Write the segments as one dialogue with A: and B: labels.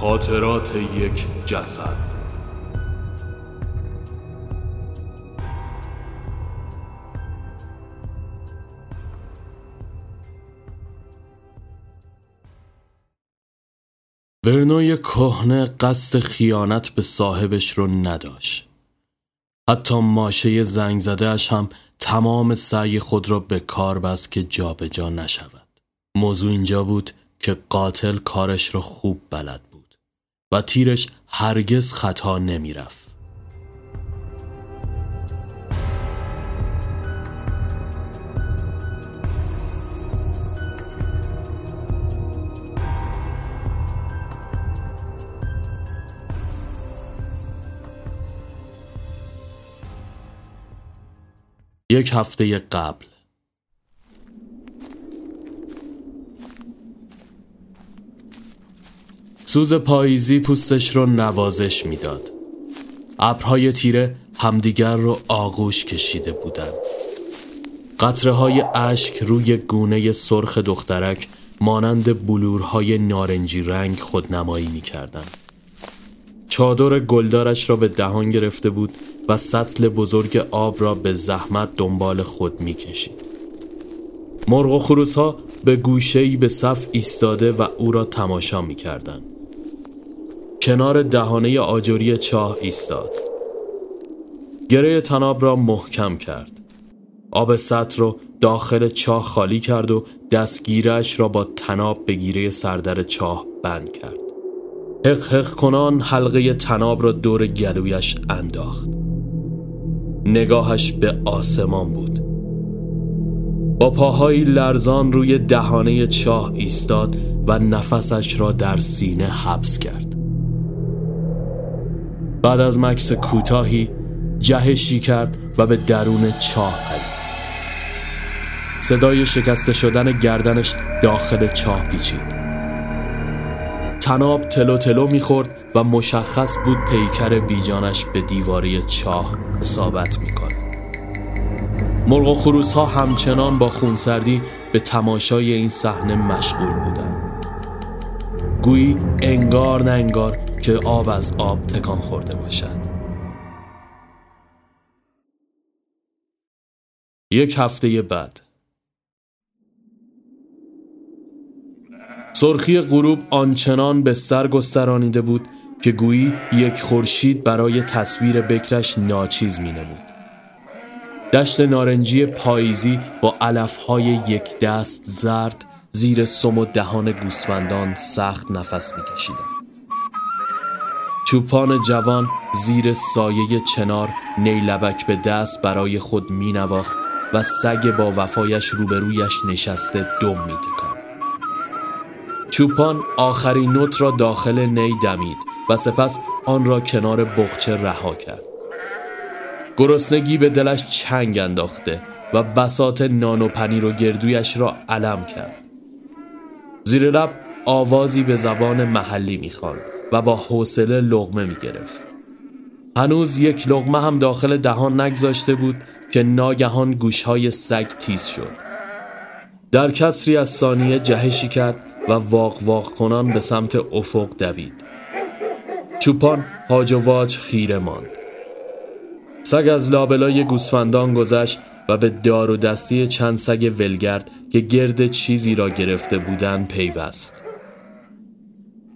A: خاطرات یک جسد برنوی کهنه قصد خیانت به صاحبش رو نداشت. حتی ماشه زنگ زدهش هم تمام سعی خود را به کار بست که جابجا جا نشود. موضوع اینجا بود که قاتل کارش را خوب بلد و تیرش هرگز خطا نمی‌رفت. یک هفته قبل سوز پاییزی پوستش رو نوازش می‌داد. ابرهای تیره همدیگر رو آغوش کشیده بودند. قطره های اشک روی گونه سرخ دخترک مانند بلورهای نارنجی رنگ خودنمایی می کردن. چادر گلدارش را به دهان گرفته بود و سطل بزرگ آب را به زحمت دنبال خود می کشید. مرغ و خروس ها به گوشهی به صف ایستاده و او را تماشا می کردن. کنار دهانه آجوری چاه ایستاد. گره تناب را محکم کرد. آب سطل را داخل چاه خالی کرد و دستگیرش را با تناب به گیره سردر چاه بند کرد. حق حق کنان حلقه تناب را دور گلویش انداخت. نگاهش به آسمان بود با پاهایی لرزان روی دهانه چاه ایستاد و نفسش را در سینه حبس کرد بعد از مکس کوتاهی جهشی کرد و به درون چاه پرید. صدای شکسته شدن گردنش داخل چاه پیچید. تناب تلو تلو می‌خورد و مشخص بود پیکر بیجانش به دیواری چاه اصابت می‌کنه مرغ و خروس ها همچنان با خونسردی به تماشای این صحنه مشغول بودند. گویی انگار نه انگار که آب از آب تکان خورده باشد یک هفته بعد سرخی غروب آنچنان به سر گسترانیده بود که گویی یک خورشید برای تصویر بکرش ناچیز می نمود. دشت نارنجی پاییزی با علفهای یک دست زرد زیر سم و دهان گوسفندان سخت نفس می کشیدن. چوپان جوان زیر سایه چنار نیلبک به دست برای خود می نواخت و سگ با وفایش روبرویش نشسته دم می چوپان آخرین نوت را داخل نی دمید و سپس آن را کنار بخچه رها کرد. گرسنگی به دلش چنگ انداخته و بسات نان و پنیر و گردویش را علم کرد. زیر لب آوازی به زبان محلی می‌خواند. و با حوصله لغمه می‌گرفت هنوز یک لغمه هم داخل دهان نگذاشته بود که ناگهان گوشهای سگ تیز شد. در کسری از ثانیه جهشی کرد و واق واق کنان به سمت افق دوید. چوپان هاج و واج خیره ماند. سگ از لابلای گوسفندان گذشت و به دار و دستی چند سگ ولگرد که گرد چیزی را گرفته بودند پیوست.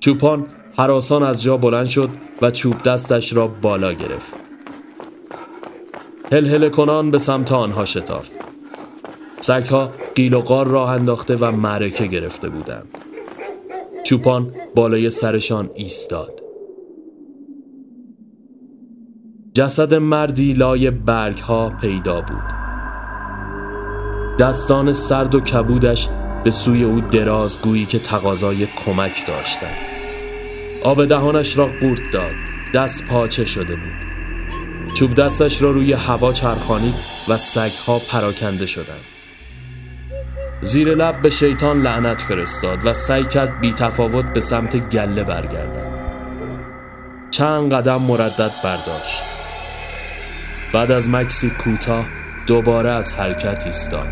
A: چوپان حراسان از جا بلند شد و چوب دستش را بالا گرفت هل هل کنان به سمت آنها شتافت سگها قیل و قار راه انداخته و معرکه گرفته بودند. چوپان بالای سرشان ایستاد. جسد مردی لای برگ ها پیدا بود. دستان سرد و کبودش به سوی او دراز گویی که تقاضای کمک داشتند. آب دهانش را قورت داد. دست پاچه شده بود. چوب دستش را روی هوا چرخانید و سگها پراکنده شدند. زیر لب به شیطان لعنت فرستاد و سعی کرد بی تفاوت به سمت گله برگردد چند قدم مردد برداشت بعد از مکسی کوتاه دوباره از حرکت ایستاد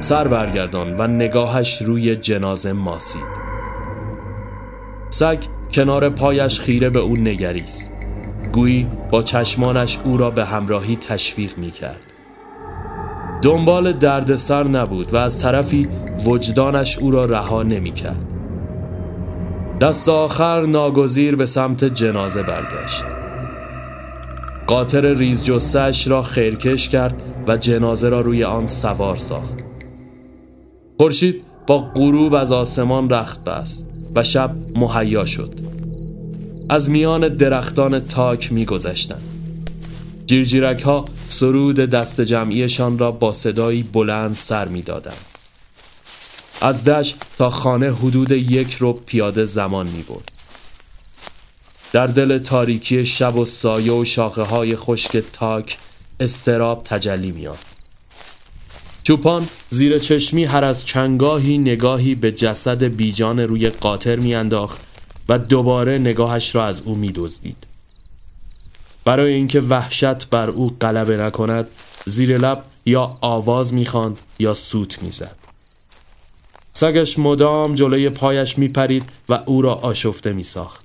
A: سر برگردان و نگاهش روی جنازه ماسید سگ کنار پایش خیره به او نگریست. گویی با چشمانش او را به همراهی تشویق می کرد دنبال دردسر نبود و از طرفی وجدانش او را رها نمی کرد دست آخر ناگزیر به سمت جنازه برگشت. قاطر ریز جستش را خیرکش کرد و جنازه را روی آن سوار ساخت. خورشید با غروب از آسمان رخت بست. و شب مهیا شد از میان درختان تاک میگذشتند جیرجیرک ها سرود دست جمعیشان را با صدایی بلند سر می‌دادند از دشت تا خانه حدود یک رو پیاده زمان می برد. در دل تاریکی شب و سایه و شاخه های خشک تاک استراب تجلی میافت. چوپان زیر چشمی هر از چنگاهی نگاهی به جسد بیجان روی قاطر میانداخت و دوباره نگاهش را از او میدزدید. برای اینکه وحشت بر او غلبه نکند زیر لب یا آواز می‌خواند یا سوت می‌زد. سگش مدام جلوی پایش میپرید و او را آشفته میساخت.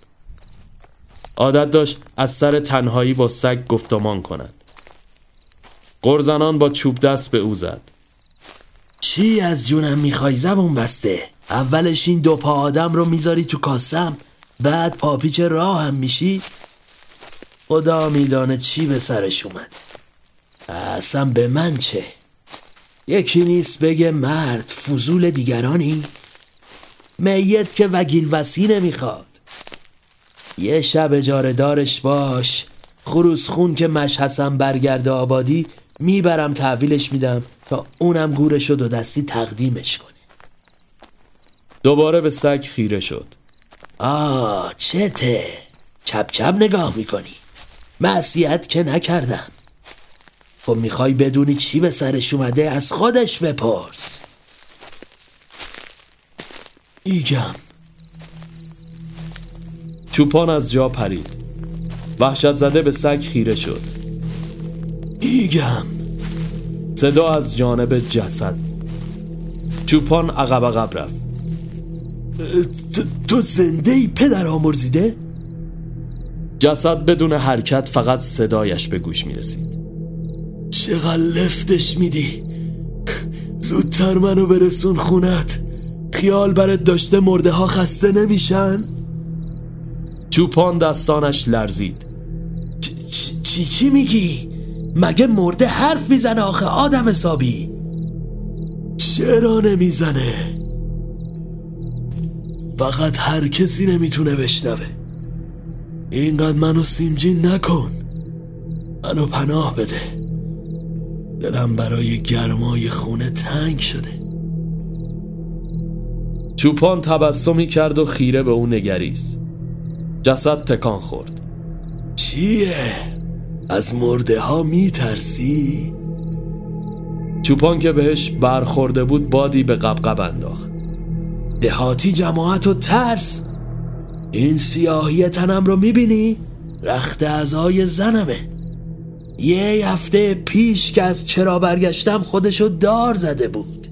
A: عادت داشت از سر تنهایی با سگ گفتمان کند. قرزنان با چوب دست به او زد.
B: چی از جونم می‌خوای زبون بسته؟ اولش این دو پا آدم رو می‌ذاری تو کاسم بعد پاپیچ راه هم میشی؟ خدا میدانه چی به سرش اومد اصلا به من چه؟ یکی نیست بگه مرد فضول دیگرانی میت که وگیل وسی نمی‌خواد یه شب اجاره دارش باش خروس خون که مشحسم برگرده آبادی می‌برم تحویلش میدم تا اونم گورش و دو دستی تقدیمش کنه.
A: دوباره به سگ خیره شد.
B: آه چته. چپ چپ نگاه می‌کنی. معصیت که نکردم. خب می‌خوای بدونی چی به سرش اومده؟ از خودش بپرس. ایگم.
A: چوپان از جا پرید. وحشت زده به سگ خیره شد.
B: ایگم.
A: صدا از جانب جسد. چوپان عقب عقب رفت.
B: تو زنده ای پدر آمرزیده؟
A: جسد بدون حرکت فقط صدایش به گوش می رسید
B: چقدر لفتش میدی؟ زودتر منو برسون خونت. خیال برت داشته مرده ها خسته نمیشن؟
A: چوپان دستانش لرزید.
B: چی چی میگی؟ مگه مرده حرف می‌زنه آخه؟ آدم حسابی. چرا نمی‌زنه؟ فقط هر کسی نمی‌تونه بشنوه. اینقدر منو سیمجین نکن. منو پناه بده. دلم برای گرمای خونه تنگ شده.
A: چوپان تبسمی کرد و خیره به او نگریست. جسد تکان خورد.
B: چیه؟ از مرده ها میترسی؟
A: چوپان که بهش برخورده بود بادی به قبقب انداخت.
B: دهاتی جماعت و ترس. این سیاهی تنم رو می‌بینی؟ رخت ازای زنمه. یه هفته پیش که از چرا برگشتم خودشو دار زده بود.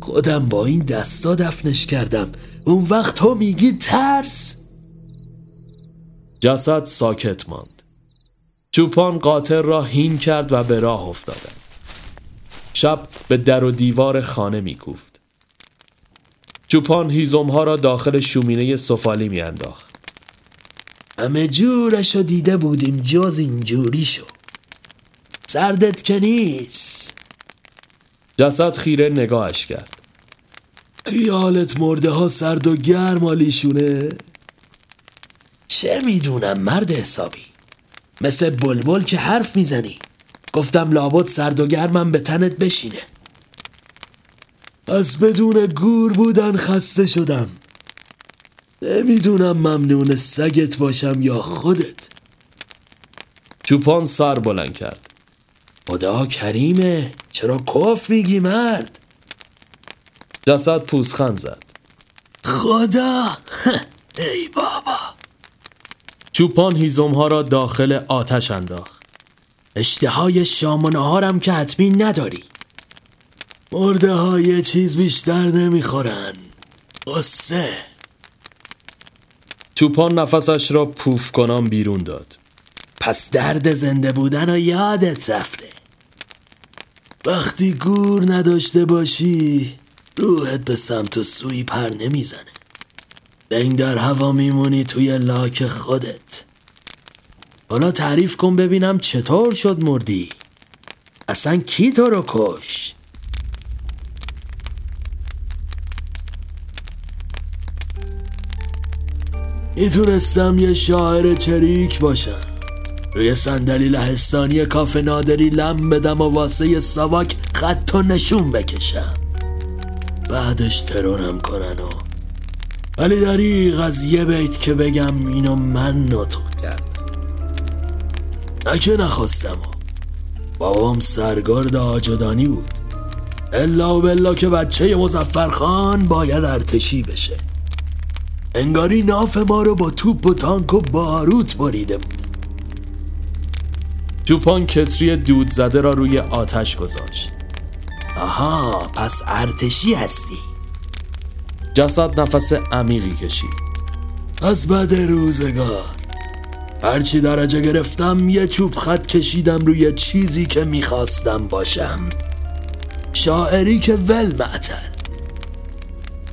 B: خودم با این دستا دفنش کردم. اون وقت تو میگی ترس؟
A: جسد ساکت ماند. چوپان قاطر را هین کرد و به راه افتادند. شب به در و دیوار خانه میکوفت. چوپان هیزم ها را داخل شومینه سفالی میانداخت.
B: همه جورشو دیده بودیم جز اینجوری شو سردت که نیست.
A: جسد خیره نگاهش کرد.
B: خیالت مرده ها سرد و گرم آلیشونه. چه می‌دونم مرد حسابی؟ مثل بلبل که حرف می‌زنی. گفتم لابد سرد و گرمم به تنت بشینه. از بدون گور بودن خسته شدم. نمی‌دونم ممنون سگت باشم یا خودت.
A: چوپان سر بلند کرد.
B: خدا کریمه چرا کف میگی مرد؟
A: جسد پوزخند زد.
B: خدا! ای بابا!
A: چوپان هیزم ها را داخل آتش انداخت.
B: اشتهای شام و نهارم که حتمی نداری. مرده ها یه چیز بیشتر نمی‌خورن. قصه
A: چوپان نفسش را پوف کنان بیرون داد.
B: پس درد زنده بودن و یادت رفته. وقتی گور نداشته باشی روحت به سمت و سوی پر نمی‌زنه. دنگ در هوا میمونی توی لاک خودت. حالا تعریف کن ببینم چطور شد مردی. اصلا کی تو رو کش؟ می‌تونستم یه شاعر چریک باشم. روی صندلی لهستانی کافه نادری لم بدم و واسه سواک خط و نشون بکشم. بعدش ترورم کنن و ولی دریغ از یه بیت که بگم اینو من نطق کردم. نه که نخواستم. بابام سرگرد آجدانی بود. الا و بلا که بچه مزفرخان باید ارتشی بشه. انگاری ناف ما رو با توپ و تانک و باروت بریده بود.
A: چوپان کتری دود زده را روی آتش گذاشت.
B: آها پس ارتشی هستی.
A: جسد نفس عمیقی کشید.
B: از بعد روزگار هرچی درجه گرفتم یه چوب خط کشیدم روی چیزی که می‌خواستم باشم. شاعری که ول معتل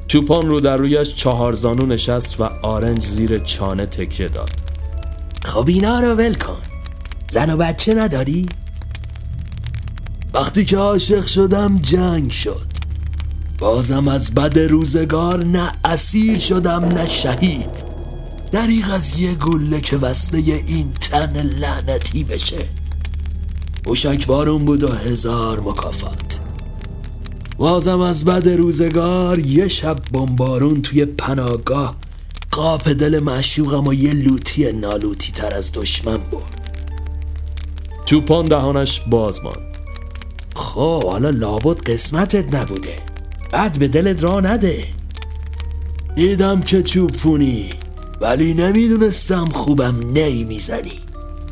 A: چوپان رو در رویش چهار زانو نشست و آرنج زیر چانه تکیه داد.
B: خب اینا رو ول کن. زن و بچه نداری؟ وقتی که عاشق شدم جنگ شد. بازم از بد روزگار نه اسیر شدم نه شهید. دریغ از یه گله که وصله این تن لعنتی بشه. موشک بارون بود و هزار مکافات. بازم از بد روزگار یه شب بمبارون توی پناهگاه قاپ دل معشوقم و یه لوتی نالوتی تر از دشمن برد.
A: چوپان دهانش باز ماند.
B: خب حالا لابد قسمتت نبوده. بعد به دلت را نده. دیدم که چوپونی ولی نمی‌دونستم خوبم نی می‌زنی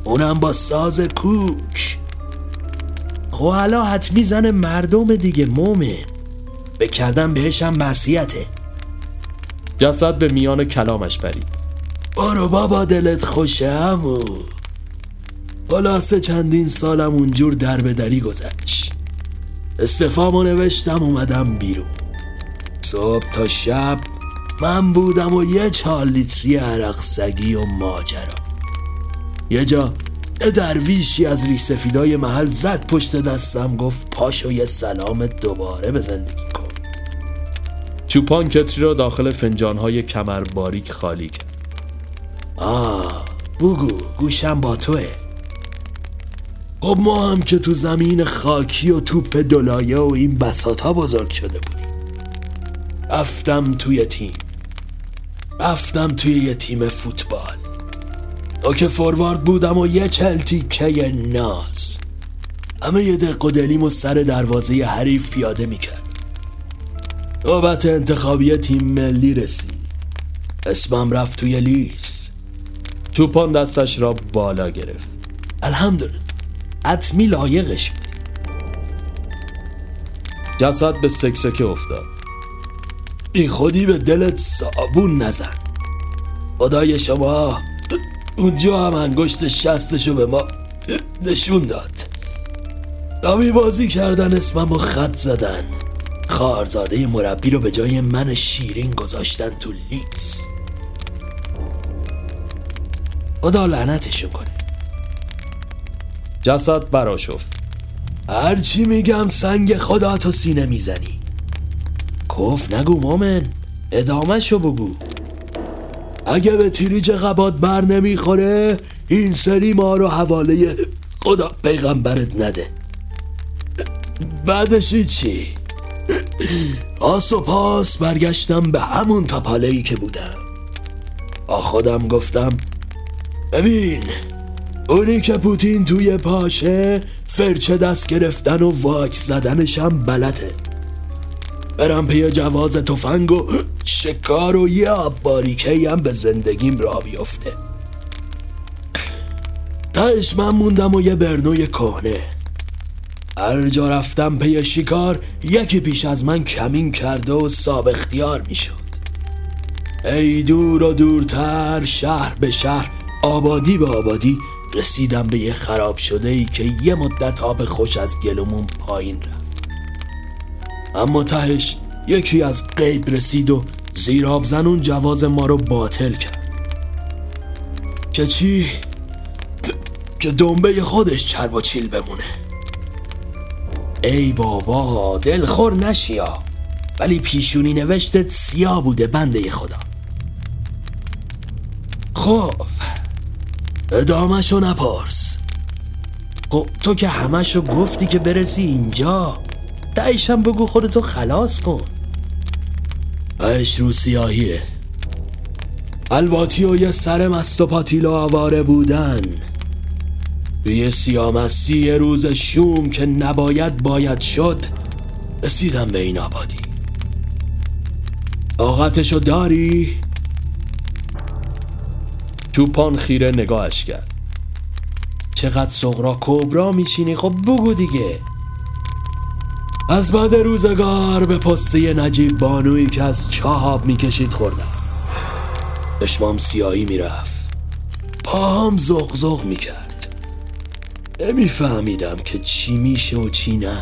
B: اونم با ساز کوک خب حالا حتمی زن مردم دیگه مومن. بکردم بهشم مسیحته
A: جسد به میان کلامش برید
B: برو بابا دلت خوشه همو خلاصه چندین سالم اونجور در به دری گذشت. استفامو نوشتم اومدم بیرون. صبح تا شب من بودم و یه چهار لیتری عرق سگی و ماجرا. یه جا یه درویشی از ریسفیدای محل زد پشت دستم گفت پاشو یه سلام دوباره به زندگی کن.
A: چوپان کتری را داخل فنجانهای کمر باریک خالی کرد.
B: آه بگو گوشم با توه. خب ما هم که تو زمین خاکی و توپ دلایه و این بساط ها بزرگ شده بودیم. رفتم توی تیم. رفتم توی یه تیم فوتبال. که فوروارد بودم و یه چل تیکه ناز. همه یه دق و دلیم و سر دروازه حریف پیاده می‌کرد. نوبت انتخابی تیم ملی رسید. اسمم رفت توی لیست
A: چوپان دستش را بالا گرفت.
B: الحمدلله. حتمی لایقش. بود
A: جسد به سکسکه افتاد.
B: بی خودی به دلت صابون نزن. خدای شما اونجا هم انگشت شستشو به ما نشون داد. دامی بازی کردن اسمم و خط زدن. خارزاده مربی رو به جای من شیرین گذاشتن تو لیکس خدا لعنتشون کنه.
A: جسد براشفت.
B: هرچی میگم سنگ خدا تو سینه می‌زنی. کف نگو مومن ادامه شو بگو. اگه به تیریج قباد بر نمی‌خوره این سری ما رو حواله خدا پیغمبرت نده. بعدش چی؟ آس و پاس برگشتم به همون تاپاله ای که بودم. با خودم گفتم ببین اونی که پوتین توی پاشه فرچه دست گرفتن و واک زدنشم بلته برم پی جواز تفنگ و شکار و یه آب هم به زندگیم را بیفته. تاش من موندم و یه برنوی کهنه. هر جا رفتم پی شکار یکی پیش از من کمین کرده و صاب اختیار می‌شد. ای دور و دورتر شهر به شهر آبادی به آبادی رسیدم به یه خراب شده ای که یه مدت آب خوش از گلومون پایین رفت. اما تهش یکی از قیب رسید و زیراب زنون جواز ما رو باطل کرد. که چی؟ که دنبه خودش چرب و چیل بمونه. ای بابا دلخور نشیا. ولی پیشونی نوشتت سیاه بوده بنده خدا. خب. ادامهشو نپرس. خب تو که همشو گفتی که برسی اینجا تایشم بگو خودتو خلاص کن. اش رو سیاهیه. الواتی و یه سر مست و پاتیل و آواره بودن. توی سیامستی یه روز شوم که نباید باید شد رسیدم به این آبادی. طاقتشو داری؟
A: چوپان خیره نگاهش کرد.
B: چقدر سغرا کبرا میچینی؟ خب بگو دیگه. از بعد روزگار به پسته نجیب بانویی که از چهاب می‌کشید خوردم چشمام سیایی می‌رفت. پاهم زغزغ می‌کرد. نمیفهمیدم که چی میشه و چی نه.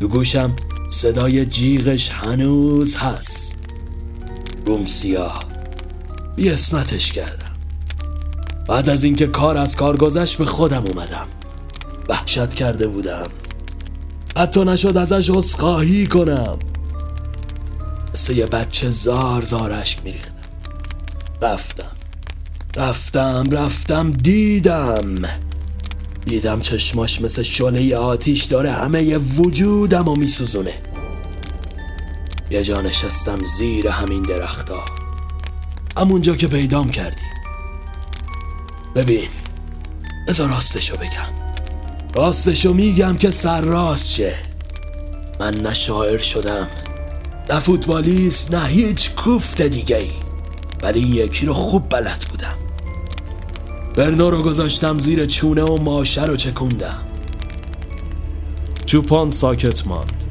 B: تو گوشم صدای جیغش هنوز هست. روم سیاه. بی اسمتش کردم. بعد از اینکه کار از کار گذشت به خودم اومدم. وحشت کرده بودم. حتی نشد ازش عذرخواهی کنم. مثل یه بچه زار زار اشک میریختم. رفتم. رفتم رفتم دیدم. دیدم چشماش مثل شله آتیش داره همه وجودم و میسوزونه. یه جا نشستم زیر همین درختا همونجا که پیدام کردی. ببین بذار راستشو بگم. راستشو میگم که سر راست شه. من نه شاعر شدم نه فوتبالیست نه هیچ کوفت دیگه ای ولی این یکی رو خوب بلد بودم. برنو رو گذاشتم زیر چونه و ماشه رو چکوندم.
A: چوپان ساکت ماند.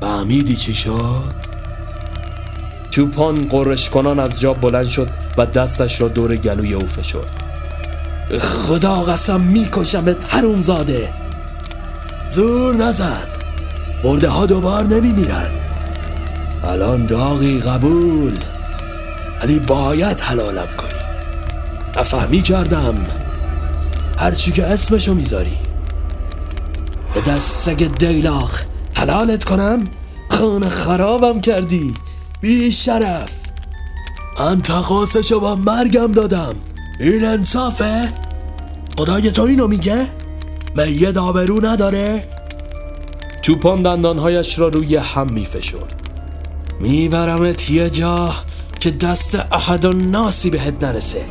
B: فهمیدی چی شد؟
A: چوپان قرش کنان از جا بلند شد و دستش را دور گلوی او فشرد.
B: خدا قسم میکشمت حروم زاده زور نزن. مرده ها دوبار نمیمیرن الان داغی قبول. ولی باید حلالم کنی. نفهمی کردم هرچی که اسمشو می‌ذاری. به دست سگ دیلاخ. حلالت کنم؟ خونه خرابم کردی. بی شرف من تقاسشو با مرگم دادم. این انصافه؟ خدای تو اینو میگه؟ میه دابرو نداره؟
A: چوپان دندانهایش را روی هم میفشرد.
B: میبرمت یه جا که دست احد و ناسی بهت نرسه.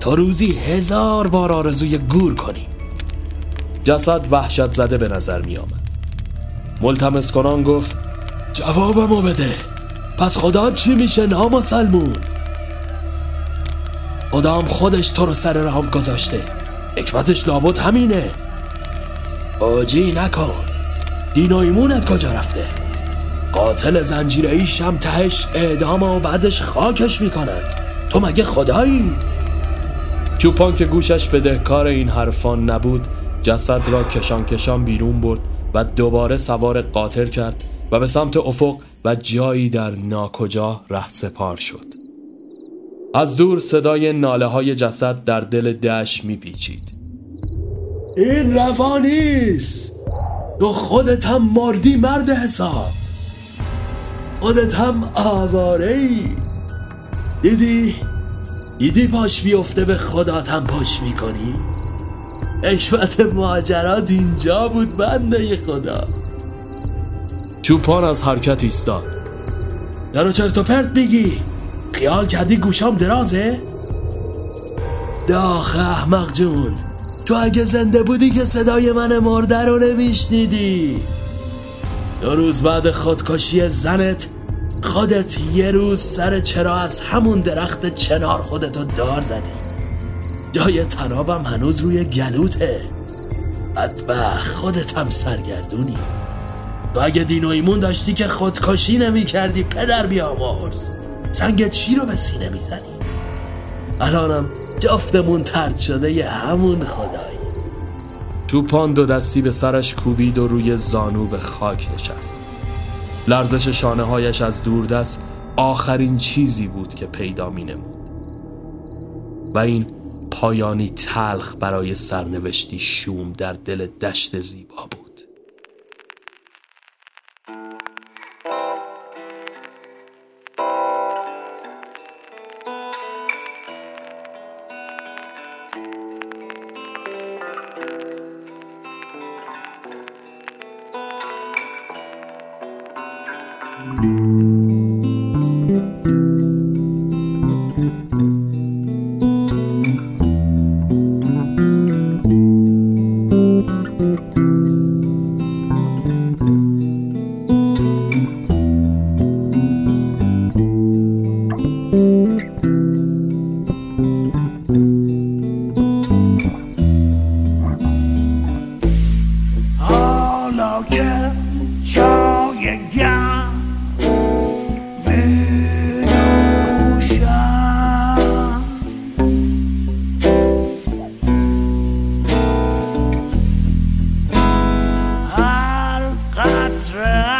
B: تا روزی هزار بار آرزوی گور کنی.
A: جسد وحشت زده به نظر می آمد ملتمس کنان گفت
B: جوابمو بده. پس خدا چی میشه نامسلمون خدام خودش تو رو سر رام گذاشته. حکمتش لابد همینه. آجی نکن. دین و ایمونت کجا رفته؟ قاتل زنجیره ایشم تهش اعدام و بعدش خاکش می‌کنن تو مگه خدایی؟
A: چوپان که گوشش به کار این حرفان نبود جسد را کشان کشان بیرون برد و دوباره سوار قاطر کرد. و به سمت افق و جایی در ناکجا ره سپار شد. از دور صدای ناله های جسد در دل دش میپیچید
B: این روانیست تو خودت هم مردی مرد حساب. خودت هم آواره ای دیدی؟ دیدی پاش بیفته به خدات هم پاش می‌کنی؟ حکمت ماجرات اینجا بود بنده خدا.
A: چوپان از حرکت ایستاد.
B: درو چرت و پرت بگی خیال کردی گوشام درازه؟ داخ احمق جون. تو اگه زنده بودی که صدای من مرده رو نمیشنیدی. دو روز بعد خودکشی زنت خودت یه روز سر چرا از همون درخت چنار خودتو دار زدی. جای تنابم هنوز روی گلوته. بدبخ خودت هم سرگردونی. تو اگه و ایمون داشتی که خودکشی نمی کردی پدر بیامرز سنگ چی رو به سینه می‌زنی؟ الانم جفتمون ترد شده یه همون خدایی.
C: توپان دو دستی به سرش کوبید و روی زانو به خاک نشست. لرزش شانه هایش از دوردست آخرین چیزی بود که پیدا می نمود و این پایانی تلخ برای سرنوشتی شوم در دل دشت زیبا بود.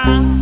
C: time.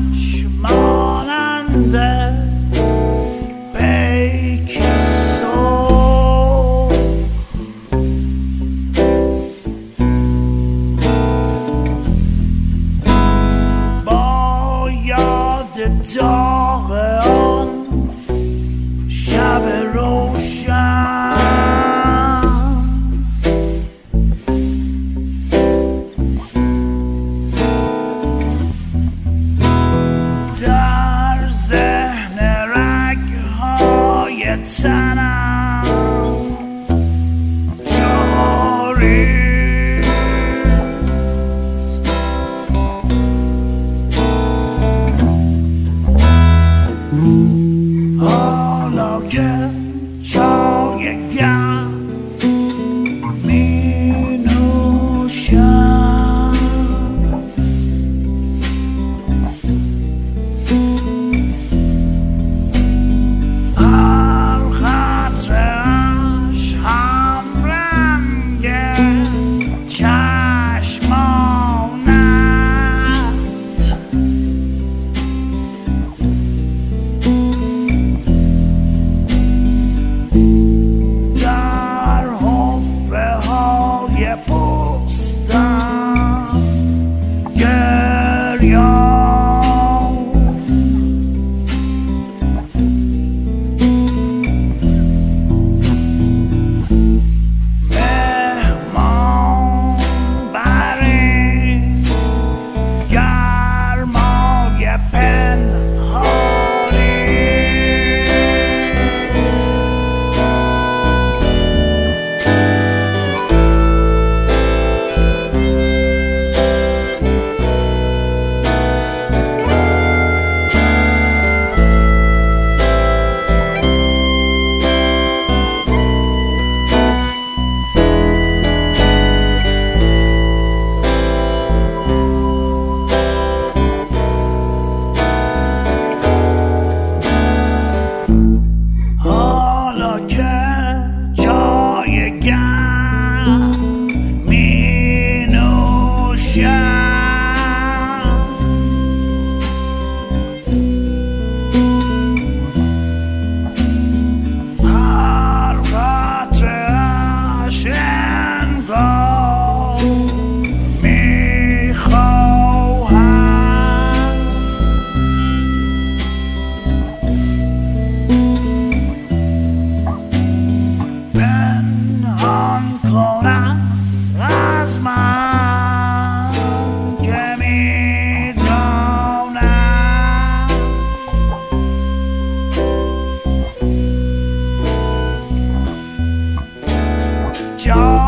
C: job.